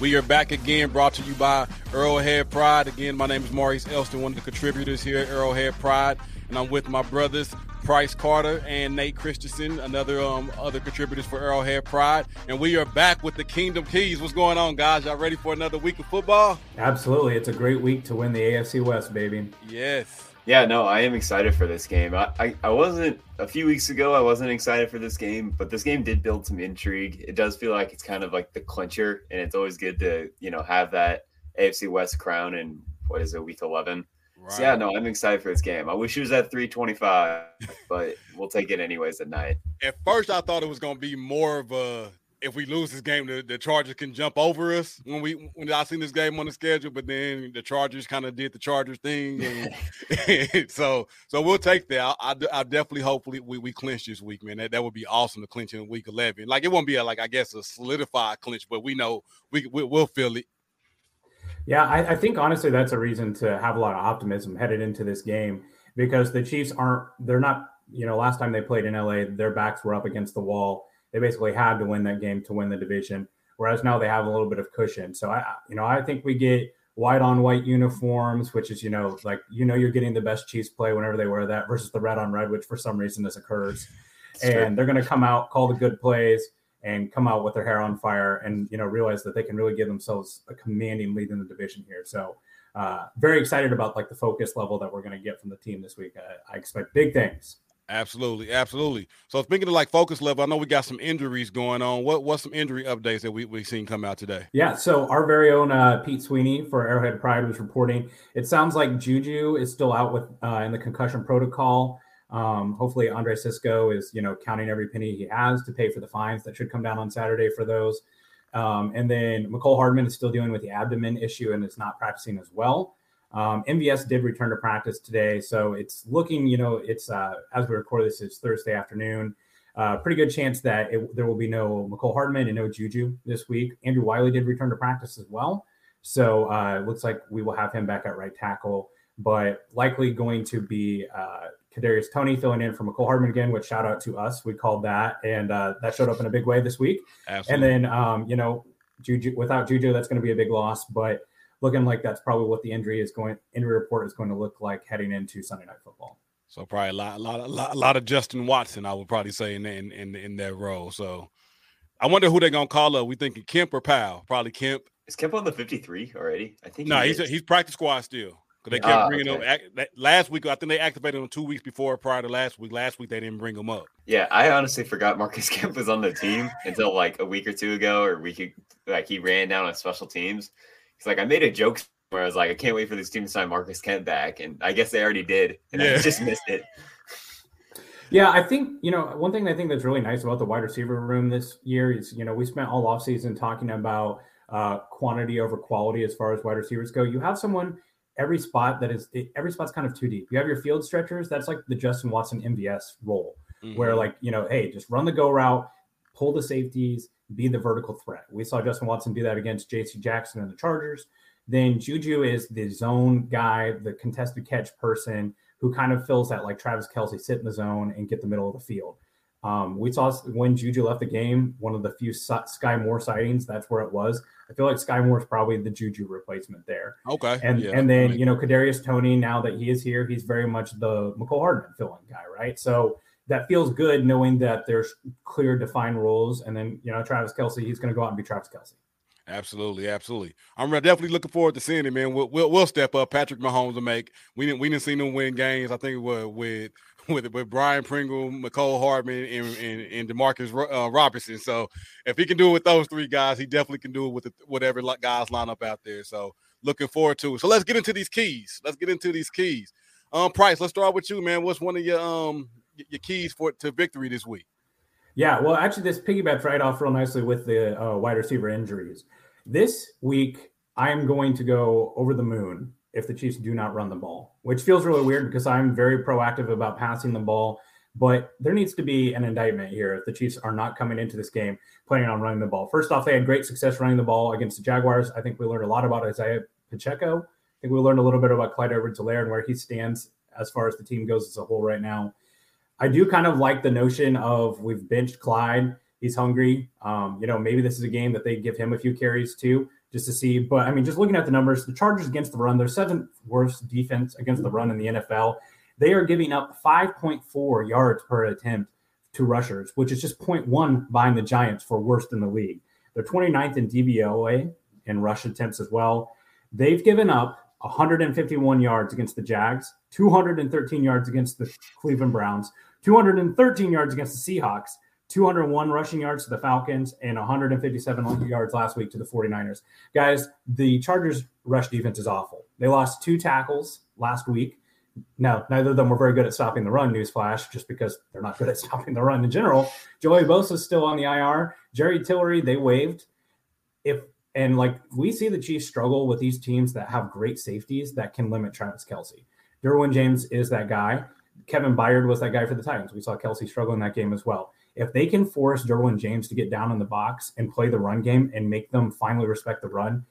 We are back again, brought to you by Arrowhead Pride. Again, my name is Maurice Elston, one of the contributors here at Arrowhead Pride, and I'm with my brothers Price Carter and Nate Christensen, another um, other contributors for Arrowhead Pride, and we are back with the Kingdom Keys. What's going on, guys? Y'all ready for another week of football? Absolutely, it's a great week to win the AFC West, baby. Yes. Yeah, no, I am excited for this game. I, I, I, wasn't a few weeks ago. I wasn't excited for this game, but this game did build some intrigue. It does feel like it's kind of like the clincher, and it's always good to you know have that AFC West crown in what is it, week eleven. Right. So yeah, no, I'm excited for this game. I wish it was at 325, but we'll take it anyways at night. At first, I thought it was going to be more of a if we lose this game, the, the Chargers can jump over us when we when I seen this game on the schedule, but then the Chargers kind of did the Chargers thing, and, so so we'll take that. I, I, I, definitely hopefully we, we clinch this week, man. That that would be awesome to clinch in week eleven. Like it won't be a, like I guess a solidified clinch, but we know we, we will feel it. Yeah, I, I think honestly that's a reason to have a lot of optimism headed into this game because the Chiefs aren't they're not you know last time they played in LA their backs were up against the wall they basically had to win that game to win the division. Whereas now they have a little bit of cushion. So I, you know, I think we get white on white uniforms, which is, you know, like you know, you're getting the best Chiefs play whenever they wear that versus the red on red, which for some reason this occurs. and they're going to come out, call the good plays, and come out with their hair on fire, and you know, realize that they can really give themselves a commanding lead in the division here. So. Uh, very excited about like the focus level that we're going to get from the team this week. Uh, I expect big things. Absolutely, absolutely. So speaking of like focus level, I know we got some injuries going on. What what's some injury updates that we we seen come out today? Yeah, so our very own uh, Pete Sweeney for Arrowhead Pride was reporting. It sounds like Juju is still out with uh, in the concussion protocol. Um, hopefully, Andre Cisco is you know counting every penny he has to pay for the fines that should come down on Saturday for those. Um, and then Mecole Hardman is still dealing with the abdomen issue and is not practicing as well. Um, MVS did return to practice today, so it's looking, you know, it's uh, as we record this, it's Thursday afternoon. Uh, pretty good chance that it, there will be no Mecole Hardman and no Juju this week. Andrew Wylie did return to practice as well, so uh, it looks like we will have him back at right tackle, but likely going to be uh, Kadarius Toney filling in for Mecole Hardman again. Which shout out to us, we called that, and uh, that showed up in a big way this week. Absolutely. And then, um, you know, Juju without Juju, that's going to be a big loss, but looking like that's probably what the injury is going injury report is going to look like heading into Sunday night football. So probably a lot, a lot, a lot, a lot of Justin Watson, I would probably say in in in, in that role. So I wonder who they're gonna call up. We thinking Kemp or Powell? Probably Kemp. Is Kemp on the fifty three already? I think. No, he he's a, he's practice squad still. Because they kept ah, bringing okay. him last week. I think they activated him two weeks before prior to last week. Last week they didn't bring him up. Yeah, I honestly forgot Marcus Kemp was on the team until like a week or two ago, or we could like he ran down on special teams. He's like, I made a joke where I was like, I can't wait for this team to sign Marcus Kemp back, and I guess they already did, and yeah. I just missed it. Yeah, I think you know one thing I think that's really nice about the wide receiver room this year is you know we spent all offseason talking about uh, quantity over quality as far as wide receivers go. You have someone every spot that is every spot's kind of too deep. You have your field stretchers. That's like the Justin Watson MVS role, mm-hmm. where like you know, hey, just run the go route, pull the safeties, be the vertical threat. We saw Justin Watson do that against J.C. Jackson and the Chargers. Then Juju is the zone guy, the contested catch person who kind of fills that like Travis Kelce sit in the zone and get the middle of the field. Um, we saw when Juju left the game, one of the few Skyy Moore sightings. That's where it was. I feel like Skyy Moore is probably the Juju replacement there. Okay. And yeah, and then you know Kadarius Toney. Now that he is here, he's very much the Mecole Hardman filling guy, right? So that feels good knowing that there's clear defined roles. And then you know Travis Kelce, he's going to go out and be Travis Kelce. Absolutely, absolutely. I'm definitely looking forward to seeing it, man. We'll, we'll, we'll step up. Patrick Mahomes will make. We didn't we didn't see them win games. I think with with with, with Byron Pringle, Mecole Hardman, and and, and Demarcus uh, Robinson. So if he can do it with those three guys, he definitely can do it with the, whatever guys line up out there. So looking forward to it. So let's get into these keys. Let's get into these keys. Um, Price, let's start with you, man. What's one of your um your keys for to victory this week? Yeah, well, actually, this piggybacks right off real nicely with the uh, wide receiver injuries. This week, I am going to go over the moon if the Chiefs do not run the ball, which feels really weird because I'm very proactive about passing the ball. But there needs to be an indictment here if the Chiefs are not coming into this game planning on running the ball. First off, they had great success running the ball against the Jaguars. I think we learned a lot about Isaiah Pacheco. I think we learned a little bit about Clyde Edwards-Helaire and where he stands as far as the team goes as a whole right now. I do kind of like the notion of we've benched Clyde. He's hungry. Um, you know, maybe this is a game that they give him a few carries too, just to see. But I mean, just looking at the numbers, the Chargers against the run, they're seventh worst defense against the run in the NFL. They are giving up 5.4 yards per attempt to rushers, which is just 0.1 behind the Giants for worst in the league. They're 29th in DVOA in rush attempts as well. They've given up 151 yards against the Jags, 213 yards against the Cleveland Browns, 213 yards against the Seahawks, 201 rushing yards to the Falcons, and 157 yards last week to the 49ers. Guys, the Chargers' rush defense is awful. They lost two tackles last week. Now, neither of them were very good at stopping the run, newsflash, just because they're not good at stopping the run in general. Joey Bosa is still on the IR. Jerry Tillery, they waived. If and like we see the Chiefs struggle with these teams that have great safeties that can limit Travis Kelce. Derwin James is that guy. Kevin Byard was that guy for the Titans. We saw Kelce struggle in that game as well. If they can force Derwin James to get down in the box and play the run game and make them finally respect the run,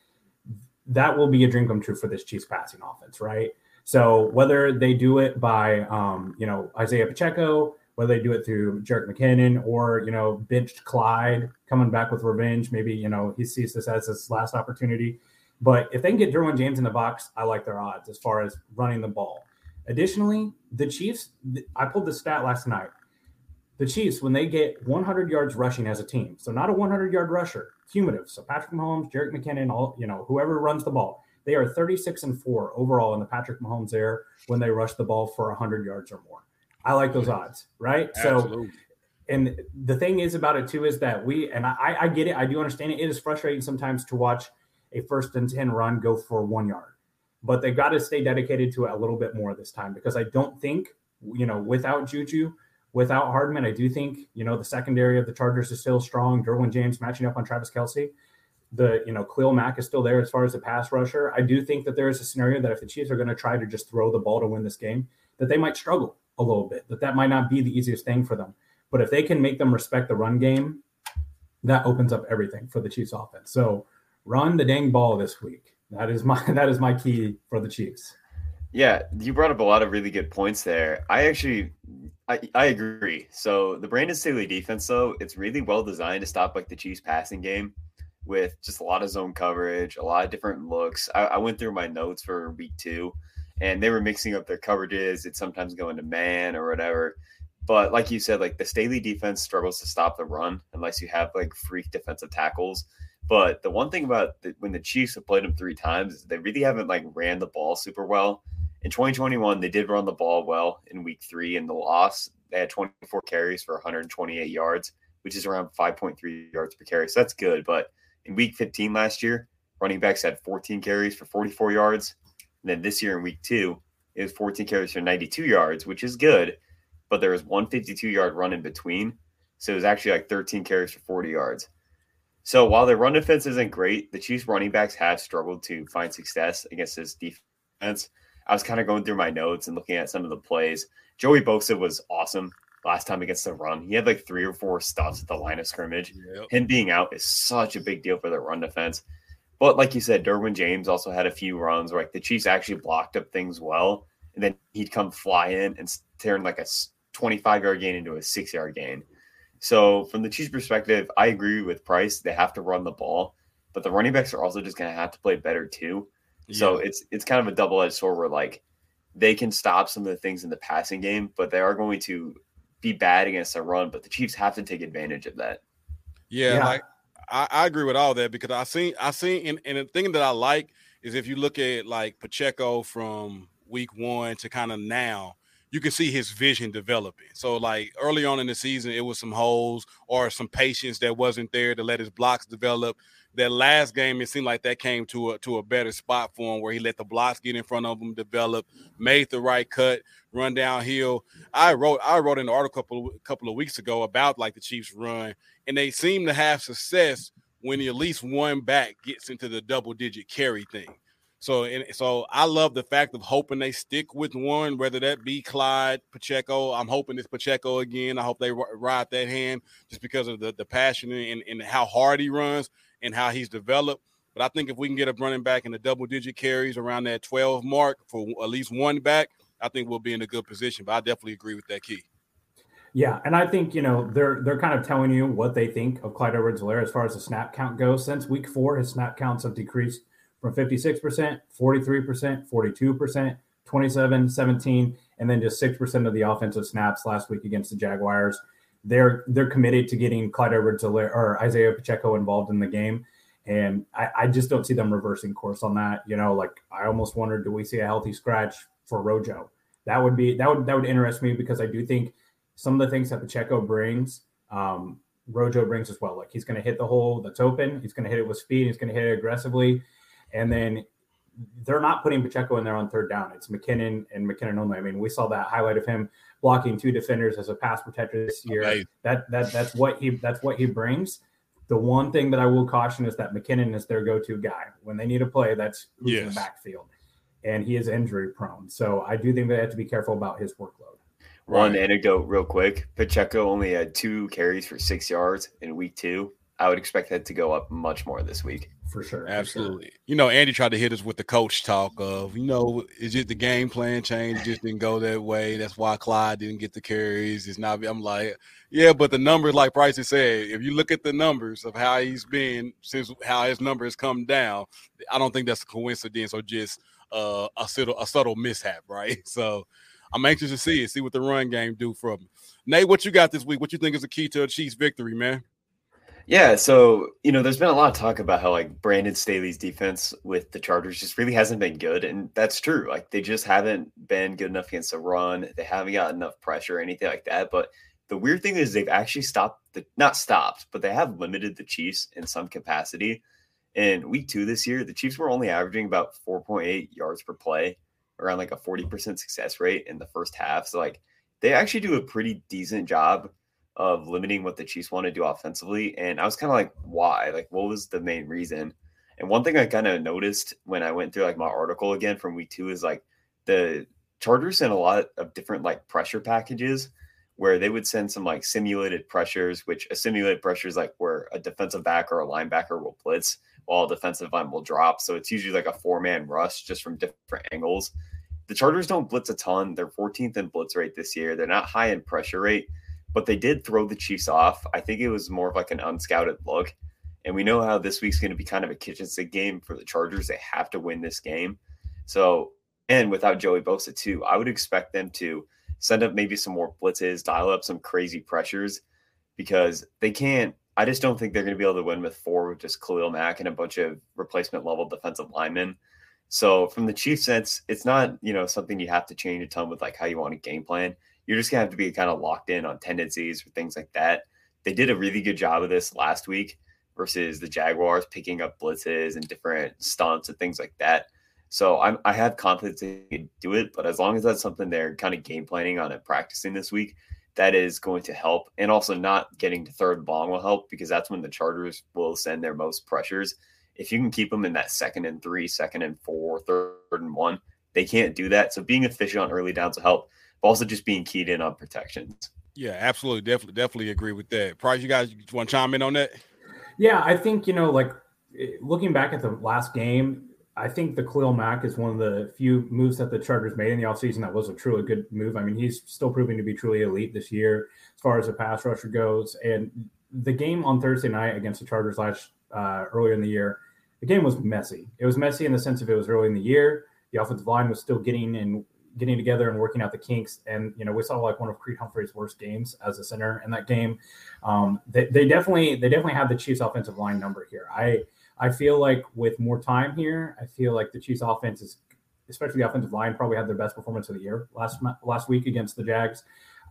that will be a dream come true for this Chiefs passing offense, right? So whether they do it by, um, you know, Isaiah Pacheco, whether they do it through Jerick McKinnon or, you know, benched Clyde coming back with revenge, maybe, you know, he sees this as his last opportunity. But if they can get Derwin James in the box, I like their odds as far as running the ball. Additionally, the Chiefs, I pulled the stat last night. The Chiefs, when they get 100 yards rushing as a team, so not a 100 yard rusher, cumulative. So Patrick Mahomes, Jerick McKinnon, all you know, whoever runs the ball, they are 36 and four overall in the Patrick Mahomes era when they rush the ball for 100 yards or more. I like those odds, right? Absolutely. So, and the thing is about it too is that we, and I, I get it, I do understand it. It is frustrating sometimes to watch a first and 10 run go for one yard but they've got to stay dedicated to it a little bit more this time because I don't think, you know, without Juju, without Hardman, I do think, you know, the secondary of the Chargers is still strong. Derwin James matching up on Travis Kelce. The, you know, Khalil Mack is still there as far as the pass rusher. I do think that there is a scenario that if the Chiefs are going to try to just throw the ball to win this game, that they might struggle a little bit, that that might not be the easiest thing for them. But if they can make them respect the run game, that opens up everything for the Chiefs offense. So run the dang ball this week. That is my that is my key for the Chiefs. Yeah, you brought up a lot of really good points there. I actually I, I agree. So the Brandon Staley defense, though, it's really well designed to stop like the Chiefs passing game with just a lot of zone coverage, a lot of different looks. I, I went through my notes for week two and they were mixing up their coverages. It's sometimes going to man or whatever. But like you said, like the Staley defense struggles to stop the run unless you have like freak defensive tackles. But the one thing about the, when the Chiefs have played them three times is they really haven't like ran the ball super well. In 2021, they did run the ball well in week three in the loss. They had 24 carries for 128 yards, which is around 5.3 yards per carry. So that's good. But in week 15 last year, running backs had 14 carries for 44 yards. And then this year in week two, it was 14 carries for 92 yards, which is good. But there was one 52 yard run in between. So it was actually like 13 carries for 40 yards. So while their run defense isn't great, the Chiefs running backs have struggled to find success against this defense. I was kind of going through my notes and looking at some of the plays. Joey Bosa was awesome last time against the run. He had like three or four stops at the line of scrimmage. Yep. Him being out is such a big deal for their run defense. But like you said, Derwin James also had a few runs where like the Chiefs actually blocked up things well, and then he'd come fly in and turn like a 25 yard gain into a six yard gain. So from the Chiefs' perspective, I agree with Price. They have to run the ball, but the running backs are also just going to have to play better too. Yeah. So it's it's kind of a double edged sword where like they can stop some of the things in the passing game, but they are going to be bad against a run. But the Chiefs have to take advantage of that. Yeah, yeah. like I, I, agree with all that because I seen I seen and, and the thing that I like is if you look at like Pacheco from week one to kind of now, you can see his vision developing. So like early on in the season, it was some holes or some patience that wasn't there to let his blocks develop. That last game, it seemed like that came to a to a better spot for him where he let the blocks get in front of him, develop, made the right cut, run downhill. I wrote I wrote an article a couple, couple of weeks ago about like the Chiefs run, and they seem to have success when at least one back gets into the double digit carry thing. So and so I love the fact of hoping they stick with one, whether that be Clyde Pacheco. I'm hoping it's Pacheco again. I hope they ride that hand just because of the, the passion and, and how hard he runs and how he's developed. But I think if we can get a running back in the double digit carries around that 12 mark for at least one back, I think we'll be in a good position. But I definitely agree with that key. Yeah, and I think you know they're they're kind of telling you what they think of Clyde Edwards-Helaire as far as the snap count goes. Since week four, his snap counts have decreased from 56%, 43%, 42%, 27, 17, and then just 6% of the offensive snaps last week against the Jaguars. They're they're committed to getting Clyde Edwards or Isaiah Pacheco involved in the game. And I, I, just don't see them reversing course on that. You know, like I almost wondered, do we see a healthy scratch for Rojo? That would be that would that would interest me because I do think some of the things that Pacheco brings, um, Rojo brings as well. Like he's going to hit the hole that's open. He's going to hit it with speed. He's going to hit it aggressively. And then they're not putting Pacheco in there on third down. It's McKinnon and McKinnon only. I mean, we saw that highlight of him blocking two defenders as a pass protector this year. Okay. That that that's what he that's what he brings. The one thing that I will caution is that McKinnon is their go-to guy when they need a play. That's who's yes. in the backfield, and he is injury prone. So I do think they have to be careful about his workload. One anecdote, real quick: Pacheco only had two carries for six yards in week two. I would expect that to go up much more this week. For sure. Absolutely. For sure. You know, Andy tried to hit us with the coach talk of, you know, is it the game plan change? It just didn't go that way. That's why Clyde didn't get the carries. It's not, I'm like, yeah, but the numbers, like Price said, if you look at the numbers of how he's been since how his number has come down, I don't think that's a coincidence or just uh, a subtle, a subtle mishap, right? So I'm anxious to see it, see what the run game do for. Nate, what you got this week? What you think is the key to a Chiefs victory, man? Yeah, so you know, there's been a lot of talk about how like Brandon Staley's defense with the Chargers just really hasn't been good, and that's true. Like they just haven't been good enough against the run. They haven't got enough pressure or anything like that. But the weird thing is they've actually stopped the not stopped, but they have limited the Chiefs in some capacity. In week two this year, the Chiefs were only averaging about 4.8 yards per play, around like a 40% success rate in the first half. So like they actually do a pretty decent job of limiting what the Chiefs want to do offensively. And I was kind of like, why? Like, what was the main reason? And one thing I kind of noticed when I went through like my article again from week two is like the Chargers sent a lot of different like pressure packages where they would send some like simulated pressures, which a simulated pressure is like where a defensive back or a linebacker will blitz while a defensive line will drop. So it's usually like a four man rush just from different angles. The Chargers don't blitz a ton. They're 14th in blitz rate this year. They're not high in pressure rate but they did throw the Chiefs off. I think it was more of like an unscouted look. And we know how this week's going to be kind of a kitchen sink game for the Chargers. They have to win this game. So, and without Joey Bosa too, I would expect them to send up maybe some more blitzes, dial up some crazy pressures because they can't. I just don't think they're going to be able to win with four with just Khalil Mack and a bunch of replacement level defensive linemen. So from the Chiefs sense, it's not, you know, something you have to change a ton with like how you want to game plan you're just gonna have to be kind of locked in on tendencies or things like that. They did a really good job of this last week versus the Jaguars picking up blitzes and different stunts and things like that. So I'm, I have confidence they can do it, but as long as that's something they're kind of game planning on and practicing this week, that is going to help. And also not getting to third long will help because that's when the Chargers will send their most pressures. If you can keep them in that second and three, second and four, third and one, they can't do that. So being efficient on early downs will help also just being keyed in on protections. Yeah, absolutely, definitely, definitely agree with that. Price, you guys want to chime in on that? Yeah, I think you know, like eh, looking back at the last game, I think the Khalil Mack is one of the few moves that the Chargers made in the offseason that was a truly good move. I mean, he's still proving to be truly elite this year as far as a pass rusher goes. And the game on Thursday night against the Chargers last uh, earlier in the year, the game was messy. It was messy in the sense of it was early in the year. The offensive line was still getting and getting together and working out the kinks. And you know, we saw like one of Creed Humphrey's worst games as a center in that game. Um, they, they definitely they definitely have the Chiefs offensive line number here. I I feel like with more time here, I feel like the Chiefs offense is, especially the offensive line, probably had their best performance of the year last last week against the Jags.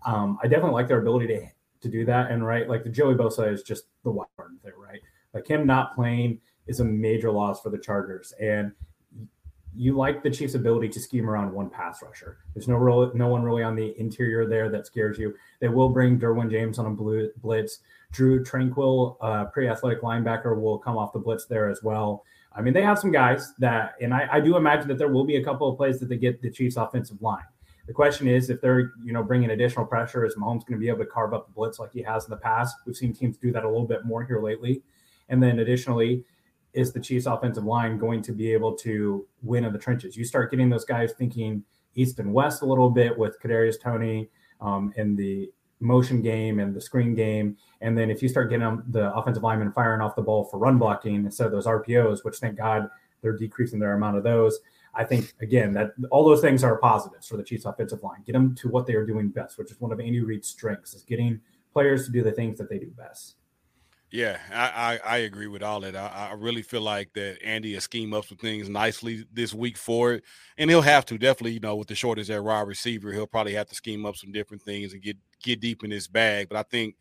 Um, I definitely like their ability to to do that. And right, like the Joey Bosa is just the wild card there, right? Like him not playing is a major loss for the Chargers, and you like the Chiefs' ability to scheme around one pass rusher. There's no real, no one really on the interior there that scares you. They will bring Derwin James on a blitz. Drue Tranquill, uh, pretty athletic linebacker, will come off the blitz there as well. I mean, they have some guys that, and I, I do imagine that there will be a couple of plays that they get the Chiefs' offensive line. The question is if they're, you know, bringing additional pressure, is Mahomes going to be able to carve up the blitz like he has in the past? We've seen teams do that a little bit more here lately. And then additionally, is the Chiefs' offensive line going to be able to win in the trenches? You start getting those guys thinking east and west a little bit with Kadarius Toney um, in the motion game and the screen game, and then if you start getting the offensive linemen firing off the ball for run blocking instead of those RPOs, which thank God they're decreasing their amount of those. I think again that all those things are positives for the Chiefs' offensive line. Get them to what they are doing best, which is one of Andy Reid's strengths, is getting players to do the things that they do best. Yeah, I, I, I, agree with all that. I, I, really feel like that Andy has schemed up some things nicely this week for it, and he'll have to definitely, you know, with the shortage at wide receiver, he'll probably have to scheme up some different things and get get deep in his bag. But I think,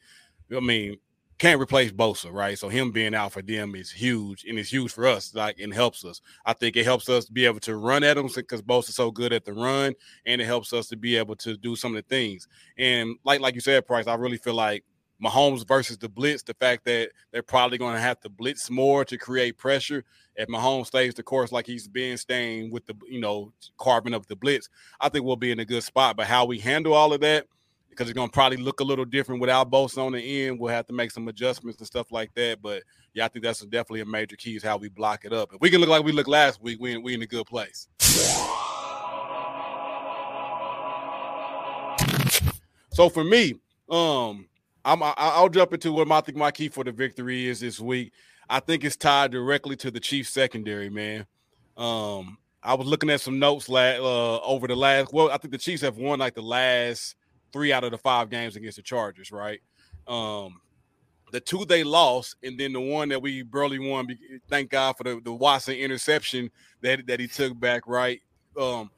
I mean, can't replace Bosa, right? So him being out for them is huge, and it's huge for us. Like, and helps us. I think it helps us to be able to run at them because Bosa's so good at the run, and it helps us to be able to do some of the things. And like like you said, Price, I really feel like Mahomes versus the blitz, the fact that they're probably going to have to blitz more to create pressure. If Mahomes stays the course like he's been staying with the, you know, carving up the blitz, I think we'll be in a good spot. But how we handle all of that, because it's going to probably look a little different without Bosa on the end, we'll have to make some adjustments and stuff like that. But yeah, I think that's definitely a major key is how we block it up. If we can look like we looked last week, we we in a good place. So for me, um, I'm I'll jump into what I think my key for the victory is this week. I think it's tied directly to the Chiefs secondary, man. Um, I was looking at some notes la- uh, over the last. Well, I think the Chiefs have won like the last three out of the five games against the Chargers, right? Um, the two they lost, and then the one that we barely won. Thank God for the, the Watson interception that that he took back, right? Um,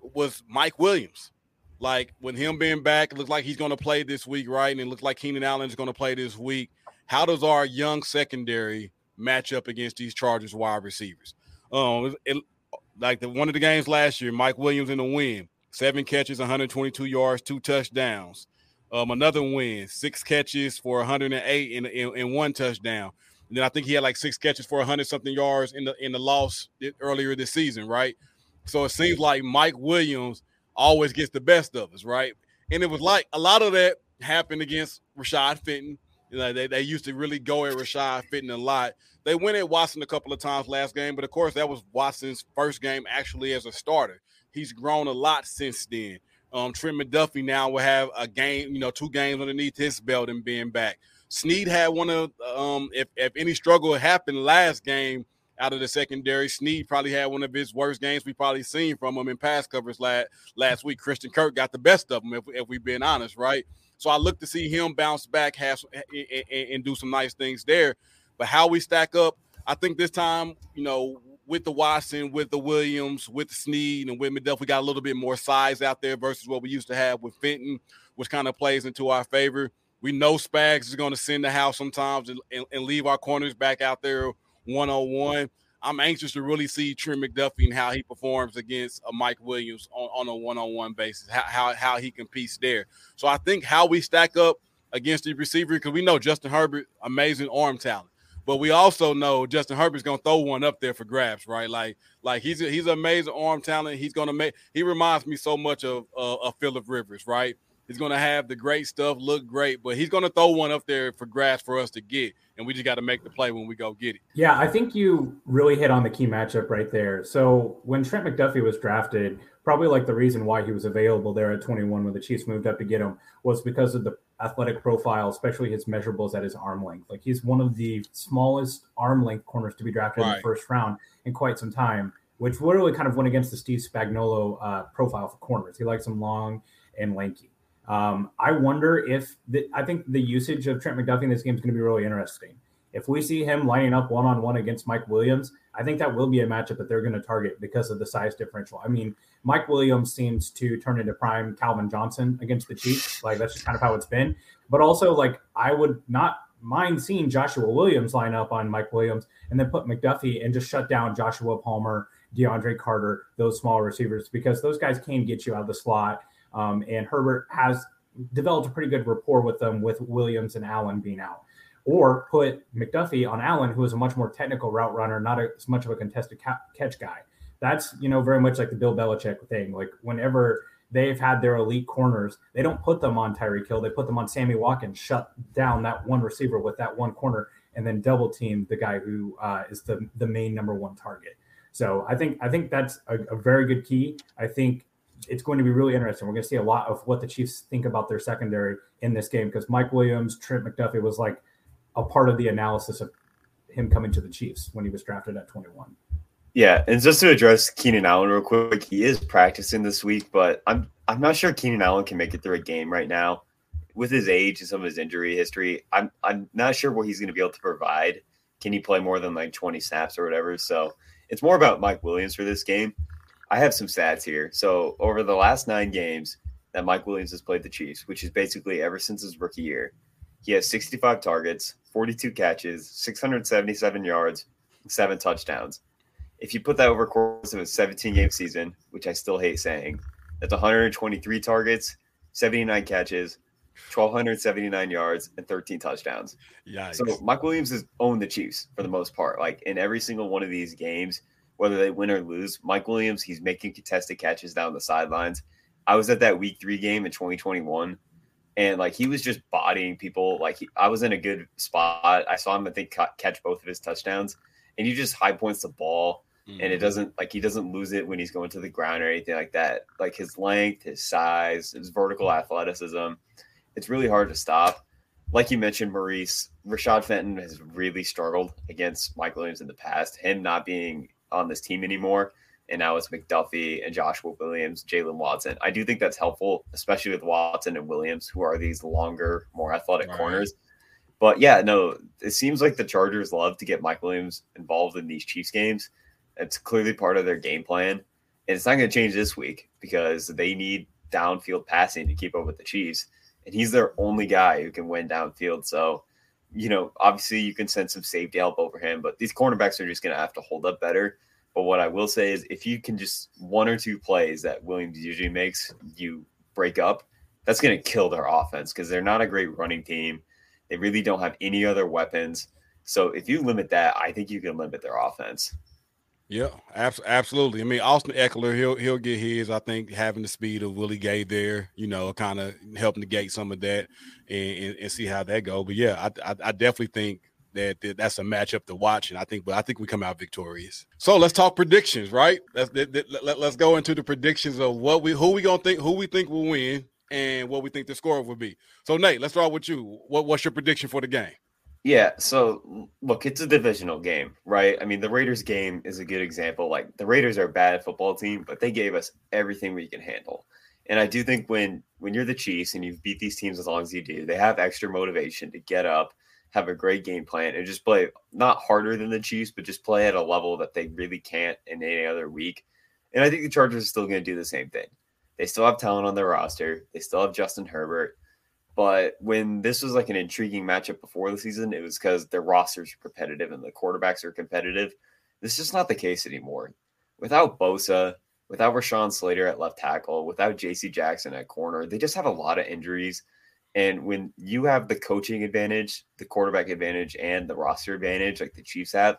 was Mike Williams. Like with him being back, it looks like he's going to play this week, right? And it looks like Keenan Allen is going to play this week. How does our young secondary match up against these Chargers wide receivers? Um, it, like the one of the games last year, Mike Williams in the win, seven catches, 122 yards, two touchdowns. Um, another win, six catches for 108 in, in, in one touchdown. And then I think he had like six catches for 100 something yards in the in the loss earlier this season, right? So it seems like Mike Williams always gets the best of us, right? And it was like a lot of that happened against Rashad Fenton. You know, they, they used to really go at Rashad Fenton a lot. They went at Watson a couple of times last game, but of course, that was Watson's first game actually as a starter. He's grown a lot since then. Um, Trent McDuffie now will have a game, you know, two games underneath his belt and being back. Sneed had one of, um, if, if any struggle happened last game, out of the secondary. Sneed probably had one of his worst games we probably seen from him in pass coverage last last week. Christian Kirk got the best of him, if, if we've been honest, right? So I look to see him bounce back, have and, and do some nice things there. But how we stack up, I think this time, you know, with the Watson, with the Williams, with Sneed, and with McDuff, we got a little bit more size out there versus what we used to have with Fenton, which kind of plays into our favor. We know Spags is going to send the house sometimes and, and, and leave our corners back out there one on one. I'm anxious to really see Trent McDuffie and how he performs against a Mike Williams on, on a one on one basis, how, how, how he competes there. So I think how we stack up against the receiver, because we know Justin Herbert, amazing arm talent. But we also know Justin Herbert's gonna throw one up there for grabs, right? Like, like he's a, he's amazing arm talent. He's gonna make. He reminds me so much of uh, of Philip Rivers, right? He's gonna have the great stuff, look great, but he's gonna throw one up there for grabs for us to get and we just got to make the play when we go get it. Yeah, I think you really hit on the key matchup right there. So when Trent McDuffie was drafted, probably like the reason why he was available there at 21 when the Chiefs moved up to get him was because of the athletic profile, especially his measurables at his arm length. Like he's one of the smallest arm length corners to be drafted right. in the first round in quite some time, which literally kind of went against the Steve Spagnuolo uh, profile for corners. He likes them long and lanky. Um, I wonder if the, I think the usage of Trent McDuffie in this game is going to be really interesting. If we see him lining up one on one against Mike Williams, I think that will be a matchup that they're going to target because of the size differential. I mean, Mike Williams seems to turn into prime Calvin Johnson against the Chiefs. Like that's just kind of how it's been. But also, like I would not mind seeing Joshua Williams line up on Mike Williams and then put McDuffie and just shut down Joshua Palmer, DeAndre Carter, those small receivers because those guys can get you out of the slot. Um, and Herbert has developed a pretty good rapport with them with Williams and Allen being out or put McDuffie on Allen, who is a much more technical route runner, not as much of a contested ca- catch guy. That's you know very much like the Bill Belichick thing. Like whenever they've had their elite corners, they don't put them on Tyreek Hill. They put them on Sammy Watkins, shut down that one receiver with that one corner, and then double team the guy who uh, is the the main number one target. So I think I think that's a, a very good key. I think it's going to be really interesting. We're going to see a lot of what the Chiefs think about their secondary in this game because Mike Williams, Trent McDuffie was like a part of the analysis of him coming to the Chiefs when he was drafted at 21. Yeah, and just to address Keenan Allen real quick, he is practicing this week, but I'm I'm not sure Keenan Allen can make it through a game right now. With his age and some of his injury history, I'm I'm not sure what he's going to be able to provide. Can he play more than like 20 snaps or whatever? So it's more about Mike Williams for this game. I have some stats here. So over the last nine games that Mike Williams has played the Chiefs, which is basically ever since his rookie year, he has 65 targets, 42 catches, 677 yards, seven touchdowns. If you put that over course of a 17 game season, which I still hate saying, that's 123 targets, 79 catches, 1,279 yards, and 13 touchdowns. Yeah. So Mike Williams has owned the Chiefs for the most part. Like in every single one of these games, whether they win or lose, Mike Williams, he's making contested catches down the sidelines. I was at that week three game in 2021 and like he was just bodying people. Like he, I was in a good spot. I saw him, I think, catch both of his touchdowns, and he just high points the ball, mm-hmm. and it mm-hmm. doesn't like he doesn't lose it when he's going to the ground or anything like that. Like his length, his size, his vertical athleticism, it's really hard to stop. Like you mentioned, Maurice Rashad Fenton has really struggled against Mike Williams in the past. Him not being on this team anymore and now it's McDuffie and Joshua Williams, Jaylen Watson. I do think that's helpful, especially with Watson and Williams, who are these longer, more athletic right. corners. But yeah, no, it seems like the Chargers love to get Mike Williams involved in these Chiefs games. It's clearly part of their game plan. And it's not going to change this week because they need downfield passing to keep up with the Chiefs. And he's their only guy who can win downfield. So, you know, obviously you can send some safety help over him, but these cornerbacks are just going to have to hold up better. But what I will say is if you can just one or two plays that Williams usually makes, you break up, that's going to kill their offense because they're not a great running team. They really don't have any other weapons. So if you limit that, I think you can limit their offense. Yeah, absolutely. I mean, Austin Ekeler, he'll he'll get his. I think having the speed of Willie Gay there, you know, kind of help negate some of that and, and, and, see how that go. But yeah, I, I, I definitely think that, that that's a matchup to watch, and I think, but I think we come out victorious. So let's talk predictions, right? Let's let, let, go into the predictions of what we who we gonna think who we think will win and what we think the score will be. So Nate, let's start with you. What what's your prediction for the game? Yeah, so look, it's a divisional game, right? I mean, the Raiders game is a good example. Like the Raiders are a bad football team, but they gave us everything we can handle. And I do think when when you're the Chiefs and you've beat these teams as long as you do, they have extra motivation to get up have a great game plan and just play not harder than the Chiefs, but just play at a level that they really can't in any other week. And I think the Chargers are still going to do the same thing. They still have talent on their roster. They still have Justin Herbert. But when this was like an intriguing matchup before the season, it was because their rosters are competitive and the quarterbacks are competitive. This is just not the case anymore. Without Bosa, without Rashawn Slater at left tackle, without JC Jackson at corner, they just have a lot of injuries. And when you have the coaching advantage, the quarterback advantage, and the roster advantage, like the Chiefs have,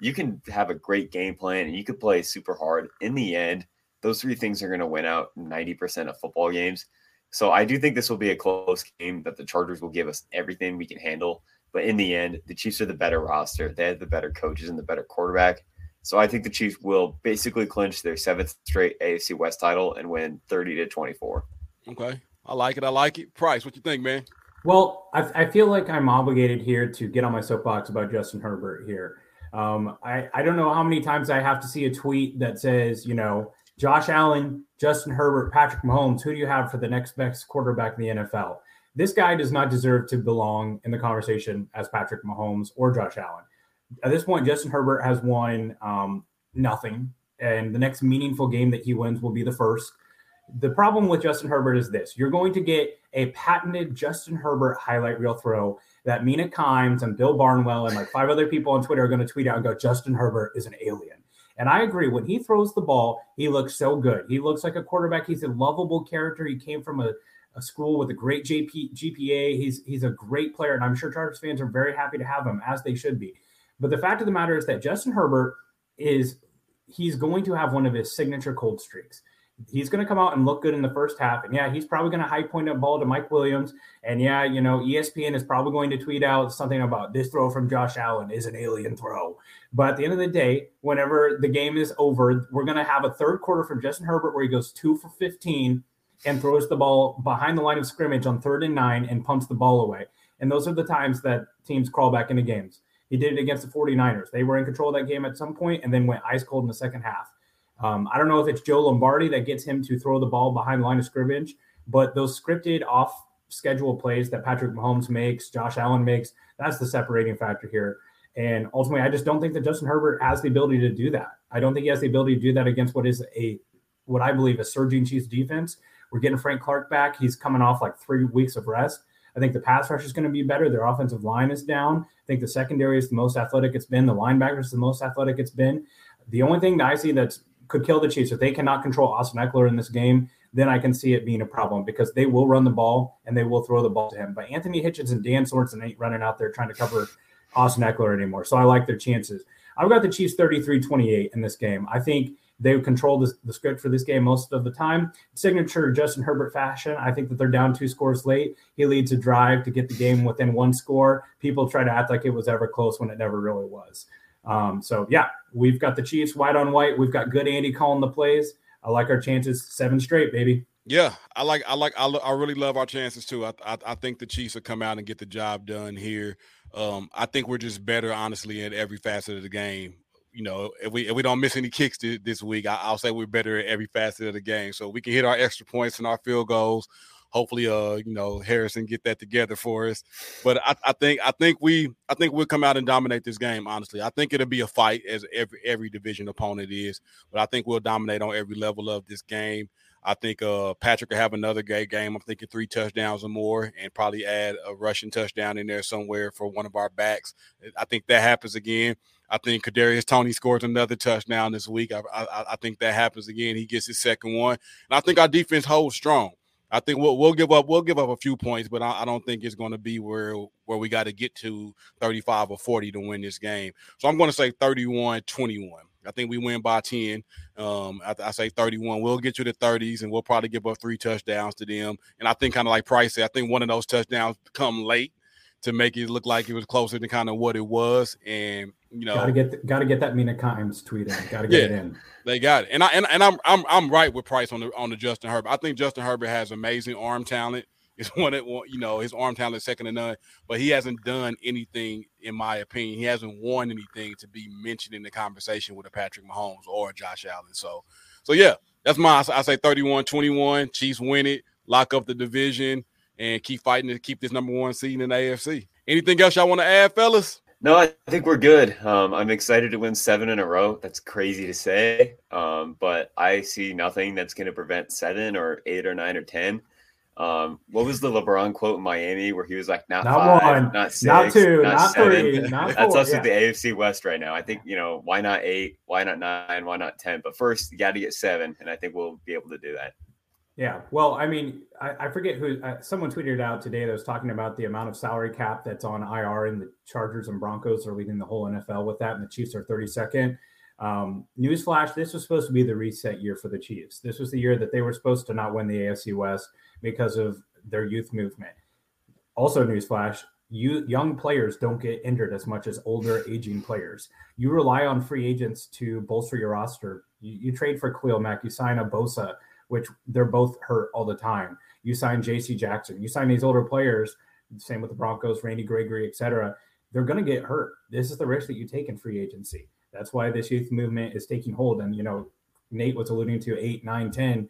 you can have a great game plan and you could play super hard. In the end, those three things are going to win out 90% of football games. So I do think this will be a close game that the Chargers will give us everything we can handle. But in the end, the Chiefs are the better roster. They have the better coaches and the better quarterback. So I think the Chiefs will basically clinch their seventh straight AFC West title and win 30 to 24. Okay. I like it. I like it. Price, what you think, man? Well, I, I feel like I'm obligated here to get on my soapbox about Justin Herbert here. Um, I, I don't know how many times I have to see a tweet that says, you know, Josh Allen, Justin Herbert, Patrick Mahomes, who do you have for the next best quarterback in the NFL? This guy does not deserve to belong in the conversation as Patrick Mahomes or Josh Allen. At this point, Justin Herbert has won um, nothing, and the next meaningful game that he wins will be the first. The problem with Justin Herbert is this you're going to get a patented Justin Herbert highlight reel throw that Mina Kimes and Bill Barnwell and like five other people on Twitter are going to tweet out and go, Justin Herbert is an alien. And I agree. When he throws the ball, he looks so good. He looks like a quarterback. He's a lovable character. He came from a, a school with a great JP, GPA. He's he's a great player, and I'm sure Chargers fans are very happy to have him, as they should be. But the fact of the matter is that Justin Herbert is he's going to have one of his signature cold streaks he's going to come out and look good in the first half. And yeah, he's probably going to high point a ball to Mike Williams. And yeah, you know, ESPN is probably going to tweet out something about this throw from Josh Allen is an alien throw. But at the end of the day, whenever the game is over, we're going to have a third quarter from Justin Herbert where he goes two for 15 and throws the ball behind the line of scrimmage on third and nine and pumps the ball away. And those are the times that teams crawl back into games. He did it against the 49ers. They were in control of that game at some point and then went ice cold in the second half. Um, I don't know if it's Joe Lombardi that gets him to throw the ball behind line of scrimmage, but those scripted off schedule plays that Patrick Mahomes makes, Josh Allen makes, that's the separating factor here. And ultimately, I just don't think that Justin Herbert has the ability to do that. I don't think he has the ability to do that against what is a what I believe a surging Chiefs defense. We're getting Frank Clark back. He's coming off like three weeks of rest. I think the pass rush is going to be better. Their offensive line is down. I think the secondary is the most athletic it's been. The linebackers is the most athletic it's been. The only thing that I see that's could kill the Chiefs. If they cannot control Austin Ekeler in this game, then I can see it being a problem because they will run the ball and they will throw the ball to him. But Anthony Hitchens and Dan Sorensen ain't running out there trying to cover Austin Ekeler anymore. So I like their chances. I've got the Chiefs 33 28 in this game. I think they control the script for this game most of the time. Signature Justin Herbert fashion. I think that they're down two scores late. He leads a drive to get the game within one score. People try to act like it was ever close when it never really was. Um, so yeah, we've got the Chiefs white on white. We've got good Andy calling the plays. I like our chances seven straight, baby. Yeah, I like I like I, I really love our chances too. I, I, I think the Chiefs will come out and get the job done here. Um, I think we're just better, honestly, in every facet of the game. You know, if we if we don't miss any kicks this week, I, will say we're better at every facet of the game. So we can hit our extra points and our field goals hopefully uh you know Harrison get that together for us. But I, I think I think we I think we'll come out and dominate this game. Honestly, I think it'll be a fight as every every division opponent is, but I think we'll dominate on every level of this game. I think uh, Patrick will have another great game. I'm thinking three touchdowns or more, and probably add a rushing touchdown in there somewhere for one of our backs. I think that happens again. I think Kadarius Toney scores another touchdown this week. I, I, I think that happens again. He gets his second one, and I think our defense holds strong. I think we'll we'll give up we'll give up a few points, but I, I don't think it's going to be where where we got to get to 35 or 40 to win this game. So I'm going to say 31-21. I think we win by 10. Um, I, I, say 31. We'll get you the 30s, and we'll probably give up three touchdowns to them. And I think kind of like Price said, I think one of those touchdowns come late to make it look like it was closer to kind of what it was. And you know, gotta get gotta get that Mina Kimes tweet in. Gotta get yeah, it in. They got it, and I and, and I'm I'm I'm right with Price on the on the Justin Herbert. I think Justin Herbert has amazing arm talent. It's one that you know his arm talent is second to none, but he hasn't done anything, in my opinion. He hasn't won anything to be mentioned in the conversation with a Patrick Mahomes or a Josh Allen. So, so yeah, that's my I say 31-21. Chiefs win it, lock up the division, and keep fighting to keep this number one seed in the AFC. Anything else y'all want to add, fellas? No, I think we're good. Um, I'm excited to win seven in a row. That's crazy to say, um, but I see nothing that's going to prevent seven or eight or nine or ten. Um, what was the LeBron quote in Miami where he was like, "Not, not five, one, not six, not two, not, not seven. three, not That's four, us yeah. at the AFC West right now. I think you know why not eight, why not nine, why not ten? But first, you got to get seven, and I think we'll be able to do that. Yeah, well, I mean, I, I forget who. Uh, someone tweeted out today that was talking about the amount of salary cap that's on IR, and the Chargers and Broncos are leading the whole NFL with that, and the Chiefs are 32nd. Um, newsflash: This was supposed to be the reset year for the Chiefs. This was the year that they were supposed to not win the AFC West because of their youth movement. Also, newsflash: you young players don't get injured as much as older aging players. You rely on free agents to bolster your roster. You, you trade for Khalil Mack, you sign a Bosa, which they're both hurt all the time. You sign J.C. Jackson, you sign these older players. Same with the Broncos, Randy Gregory, etc. They're going to get hurt. This is the risk that you take in free agency. That's why this youth movement is taking hold. And you know, Nate was alluding to eight, nine, ten.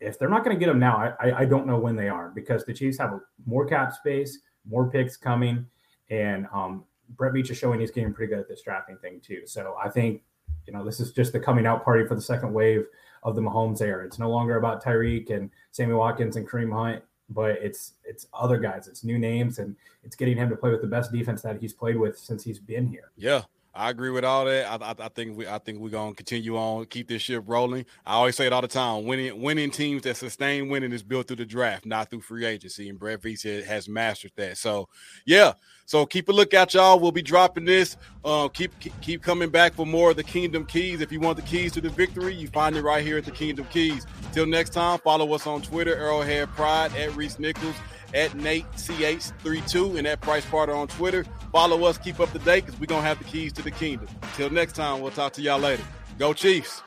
If they're not going to get them now, I, I don't know when they are because the Chiefs have more cap space more picks coming, and um, Brett Veach is showing he's getting pretty good at this drafting thing too. So I think you know this is just the coming out party for the second wave of the Mahomes era. It's no longer about Tyreek and Sammy Watkins and Kareem Hunt, but it's it's other guys, it's new names, and it's getting him to play with the best defense that he's played with since he's been here. Yeah, I agree with all that. I, I, I, think we I think we're gonna continue on, keep this ship rolling. I always say it all the time: winning winning teams that sustain winning is built through the draft, not through free agency. And Brett Veach has mastered that. So yeah, so keep a lookout, y'all. We'll be dropping this. Uh, keep keep coming back for more of the Kingdom Keys. If you want the keys to the victory, you find it right here at the Kingdom Keys. Till next time, follow us on Twitter, Arrowhead Pride at Reese Nichols at Nate Ch32 and at Price Parter on Twitter. Follow us, keep up to date because we're going to have the keys to the kingdom. Till next time, we'll talk to y'all later. Go Chiefs.